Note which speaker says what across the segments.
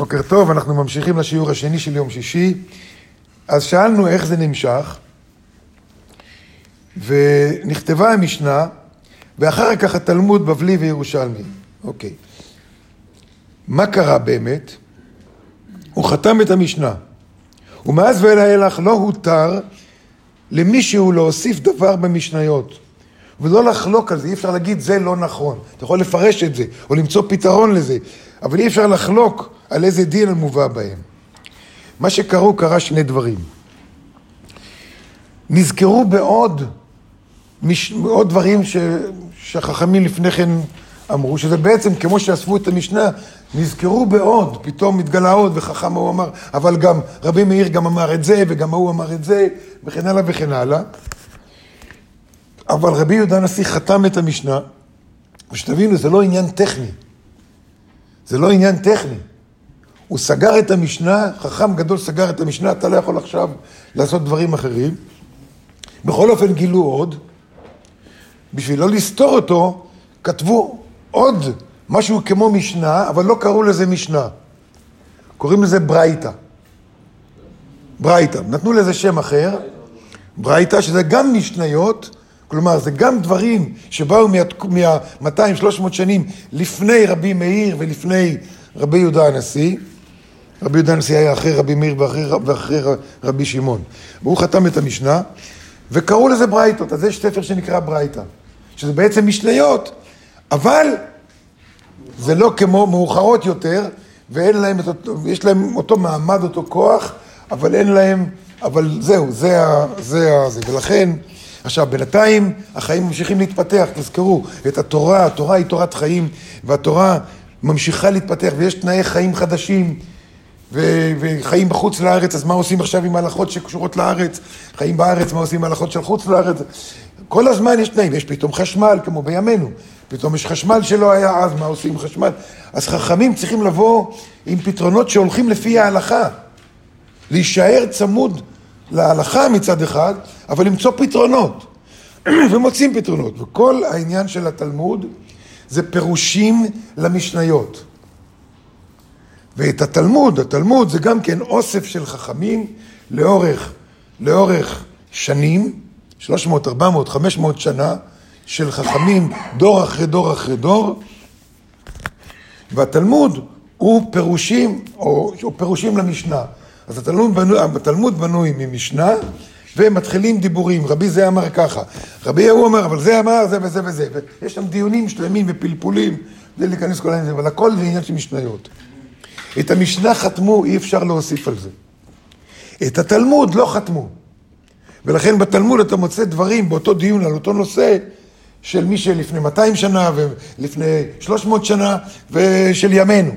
Speaker 1: בוקר טוב, אנחנו ממשיכים לשיעור השני של יום שישי. אז שאלנו איך זה נמשך, ונכתבה המשנה, ואחר כך התלמוד בבלי וירושלמי. אוקיי. מה קרה באמת? הוא חתם את המשנה. ומאז ואילך לא הותר למישהו להוסיף דבר במשניות. ולא לחלוק על זה, אי אפשר להגיד זה לא נכון. אתה יכול לפרש את זה, או למצוא פתרון לזה, אבל אי אפשר לחלוק על איזה דין המובא בהם. מה שקרו, קרה שני דברים. נזכרו בעוד, מש, עוד דברים ש, שהחכמים לפני כן אמרו, שזה בעצם כמו שאספו את המשנה, נזכרו בעוד, פתאום התגלה עוד, וחכם ההוא אמר, אבל גם רבי מאיר גם אמר את זה, וגם ההוא אמר את זה, וכן הלאה וכן הלאה. אבל רבי יהודה הנשיא חתם את המשנה, ושתבינו, זה לא עניין טכני. זה לא עניין טכני. הוא סגר את המשנה, חכם גדול סגר את המשנה, אתה לא יכול עכשיו לעשות דברים אחרים. בכל אופן גילו עוד, בשביל לא לסתור אותו, כתבו עוד משהו כמו משנה, אבל לא קראו לזה משנה. קוראים לזה ברייתא. ברייתא. נתנו לזה שם אחר, ברייתא, שזה גם משניות, כלומר, זה גם דברים שבאו מה-200-300 שנים לפני רבי מאיר ולפני רבי יהודה הנשיא. רבי יהודה הנשיא היה אחרי רבי מאיר ואחרי, ואחרי רבי שמעון. והוא חתם את המשנה, וקראו לזה ברייתות. אז יש ספר שנקרא ברייתא, שזה בעצם משניות, אבל זה לא כמו מאוחרות יותר, ואין להם, את אותו, יש להם אותו מעמד, אותו כוח, אבל אין להם, אבל זהו, זה ה... זה ה... זה. ולכן... עכשיו, בינתיים החיים ממשיכים להתפתח, תזכרו, את התורה, התורה היא תורת חיים, והתורה ממשיכה להתפתח, ויש תנאי חיים חדשים, ו- וחיים בחוץ לארץ, אז מה עושים עכשיו עם ההלכות שקשורות לארץ? חיים בארץ, מה עושים עם ההלכות של חוץ לארץ? כל הזמן יש תנאים, יש פתאום חשמל, כמו בימינו, פתאום יש חשמל שלא היה אז, מה עושים עם חשמל? אז חכמים צריכים לבוא עם פתרונות שהולכים לפי ההלכה, להישאר צמוד להלכה מצד אחד, אבל למצוא פתרונות. ומוצאים פתרונות. וכל העניין של התלמוד זה פירושים למשניות. ואת התלמוד, התלמוד זה גם כן אוסף של חכמים לאורך, לאורך שנים, 300, 400, 500 שנה, של חכמים דור אחרי דור אחרי דור, והתלמוד הוא פירושים, או, או פירושים למשנה. אז התלמוד בנוי, התלמוד בנוי ממשנה, ומתחילים דיבורים. רבי זה אמר ככה, רבי ההוא אמר, אבל זה אמר זה וזה וזה. ויש שם דיונים שלמים ופלפולים, בלי להיכנס כל העניין, אבל הכל זה עניין של משניות. את המשנה חתמו, אי אפשר להוסיף על זה. את התלמוד לא חתמו. ולכן בתלמוד אתה מוצא דברים באותו דיון על אותו נושא של מי שלפני 200 שנה ולפני 300 שנה ושל ימינו.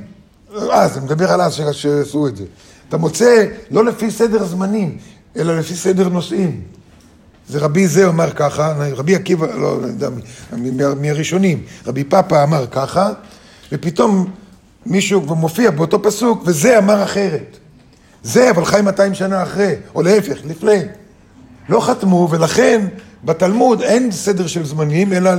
Speaker 1: אז, אני מדבר על אז שעשו את זה. אתה מוצא לא לפי סדר זמנים, אלא לפי סדר נושאים. זה רבי זה אמר ככה, רבי עקיבא, לא יודע, מהראשונים, רבי פאפה אמר ככה, ופתאום מישהו כבר מופיע באותו פסוק, וזה אמר אחרת. זה אבל חי 200 שנה אחרי, או להפך, לפני. לא חתמו, ולכן בתלמוד אין סדר של זמנים, אלא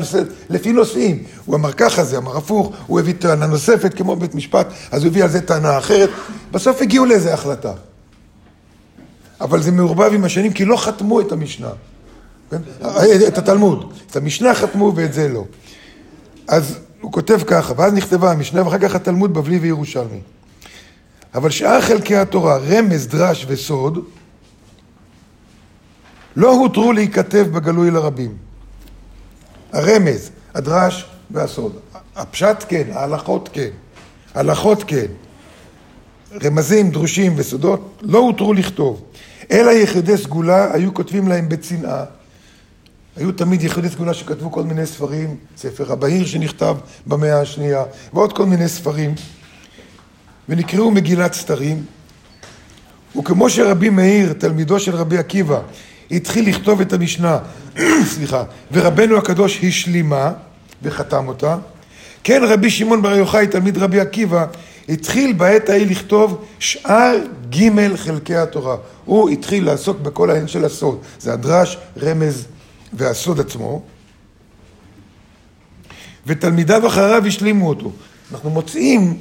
Speaker 1: לפי נושאים. הוא אמר ככה, זה אמר הפוך, הוא הביא טענה נוספת כמו בית משפט, אז הוא הביא על זה טענה אחרת. בסוף הגיעו לאיזה החלטה. אבל זה מעורבב עם השנים, כי לא חתמו את המשנה. כן? את התלמוד. את המשנה חתמו ואת זה לא. אז הוא כותב ככה, ואז נכתבה המשנה ואחר כך התלמוד בבלי וירושלמי. אבל שאר חלקי התורה, רמז, דרש וסוד, לא הותרו להיכתב בגלוי לרבים. הרמז, הדרש והסוד. הפשט כן, ההלכות כן. הלכות כן. רמזים, דרושים וסודות לא הותרו לכתוב. אלא יחידי סגולה היו כותבים להם בצנעה. היו תמיד יחידי סגולה שכתבו כל מיני ספרים, ספר הבהיר שנכתב במאה השנייה, ועוד כל מיני ספרים, ונקראו מגילת סתרים. וכמו שרבי מאיר, תלמידו של רבי עקיבא, התחיל לכתוב את המשנה, סליחה, ורבנו הקדוש השלימה וחתם אותה. כן, רבי שמעון בר יוחאי, תלמיד רבי עקיבא, התחיל בעת ההיא לכתוב שאר ג' חלקי התורה. הוא התחיל לעסוק בכל העניין של הסוד. זה הדרש, רמז והסוד עצמו. ותלמידיו אחריו השלימו אותו. אנחנו מוצאים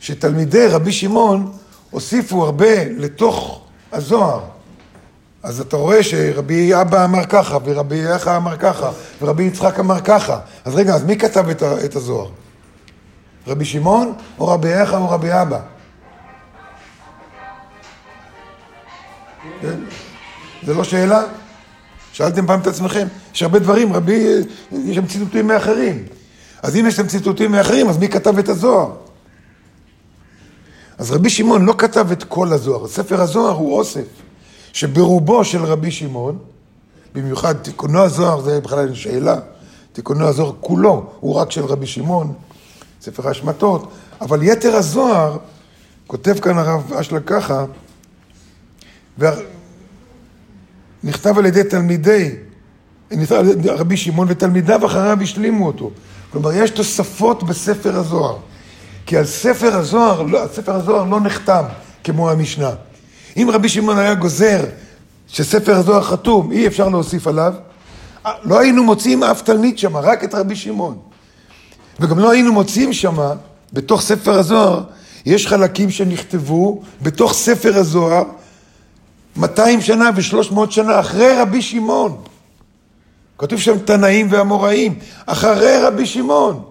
Speaker 1: שתלמידי רבי שמעון הוסיפו הרבה לתוך הזוהר. אז אתה רואה שרבי אבא אמר ככה, ורבי יחא אמר ככה, ורבי יצחק אמר ככה. אז רגע, אז מי כתב את, את הזוהר? רבי שמעון, או רבי יחא, או רבי אבא? כן? זה לא שאלה? שאלתם פעם את עצמכם? יש הרבה דברים, רבי, יש שם ציטוטים מאחרים. אז אם יש שם ציטוטים מאחרים, אז מי כתב את הזוהר? אז רבי שמעון לא כתב את כל הזוהר, ספר הזוהר הוא אוסף, שברובו של רבי שמעון, במיוחד תיקונו הזוהר, זה בכלל שאלה, תיקונו הזוהר כולו הוא רק של רבי שמעון, ספר השמטות, אבל יתר הזוהר, כותב כאן הרב אשלג ככה, נכתב על ידי תלמידי, נכתב על ידי רבי שמעון ותלמידיו אחריו השלימו אותו. כלומר, יש תוספות בספר הזוהר. כי על ספר הזוהר, לא, ספר הזוהר לא נחתם כמו המשנה. אם רבי שמעון היה גוזר שספר הזוהר חתום, אי אפשר להוסיף עליו, לא היינו מוצאים אף תלמיד שם, רק את רבי שמעון. וגם לא היינו מוצאים שם, בתוך ספר הזוהר, יש חלקים שנכתבו בתוך ספר הזוהר 200 שנה ו-300 שנה אחרי רבי שמעון. כתוב שם תנאים ואמוראים, אחרי רבי שמעון.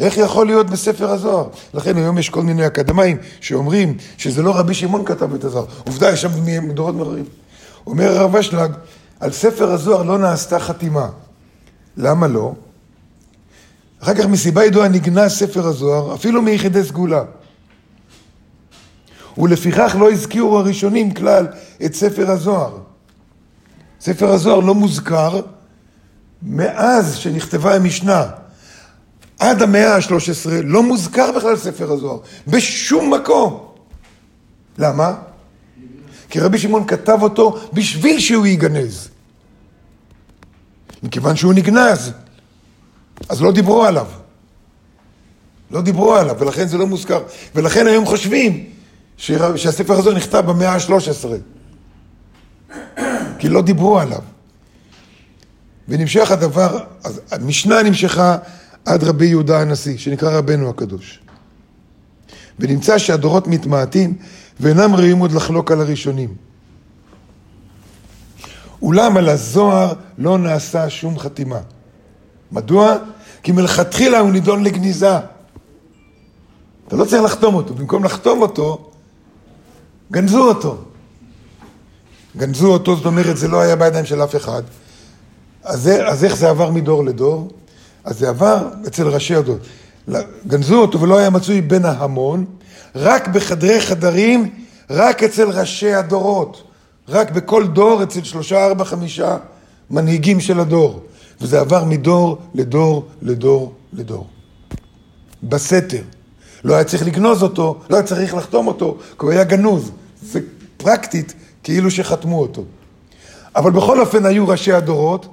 Speaker 1: איך יכול להיות בספר הזוהר? לכן היום יש כל מיני אקדמאים שאומרים שזה לא רבי שמעון כתב את הזוהר. עובדה, יש שם דורות מראים. אומר הרב אשלג, על ספר הזוהר לא נעשתה חתימה. למה לא? אחר כך מסיבה ידועה נגנז ספר הזוהר, אפילו מיחידי סגולה. ולפיכך לא הזכירו הראשונים כלל את ספר הזוהר. ספר הזוהר לא מוזכר מאז שנכתבה המשנה. עד המאה ה-13 לא מוזכר בכלל ספר הזוהר, בשום מקום. למה? כי רבי שמעון כתב אותו בשביל שהוא ייגנז. מכיוון שהוא נגנז, אז לא דיברו עליו. לא דיברו עליו, ולכן זה לא מוזכר. ולכן היום חושבים שהספר הזה נכתב במאה ה-13, כי לא דיברו עליו. ונמשך הדבר, אז המשנה נמשכה עד רבי יהודה הנשיא, שנקרא רבנו הקדוש. ונמצא שהדורות מתמעטים ואינם ראויים עוד לחלוק על הראשונים. אולם על הזוהר לא נעשה שום חתימה. מדוע? כי מלכתחילה הוא נידון לגניזה. אתה לא צריך לחתום אותו, במקום לחתום אותו, גנזו אותו. גנזו אותו, זאת אומרת, זה לא היה בידיים של אף אחד. אז, אז איך זה עבר מדור לדור? אז זה עבר אצל ראשי הדור. גנזו אותו ולא היה מצוי בין ההמון, רק בחדרי חדרים, רק אצל ראשי הדורות. רק בכל דור אצל שלושה, ארבע, חמישה מנהיגים של הדור. וזה עבר מדור לדור לדור לדור. בסתר. לא היה צריך לגנוז אותו, לא היה צריך לחתום אותו, כי הוא היה גנוז. זה פרקטית, כאילו שחתמו אותו. אבל בכל אופן היו ראשי הדורות,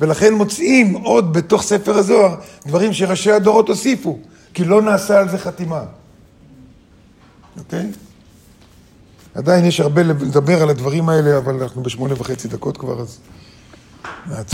Speaker 1: ולכן מוצאים עוד בתוך ספר הזוהר דברים שראשי הדורות הוסיפו, כי לא נעשה על זה חתימה. אוקיי? עדיין יש הרבה לדבר על הדברים האלה, אבל אנחנו בשמונה וחצי דקות כבר, אז נעצור.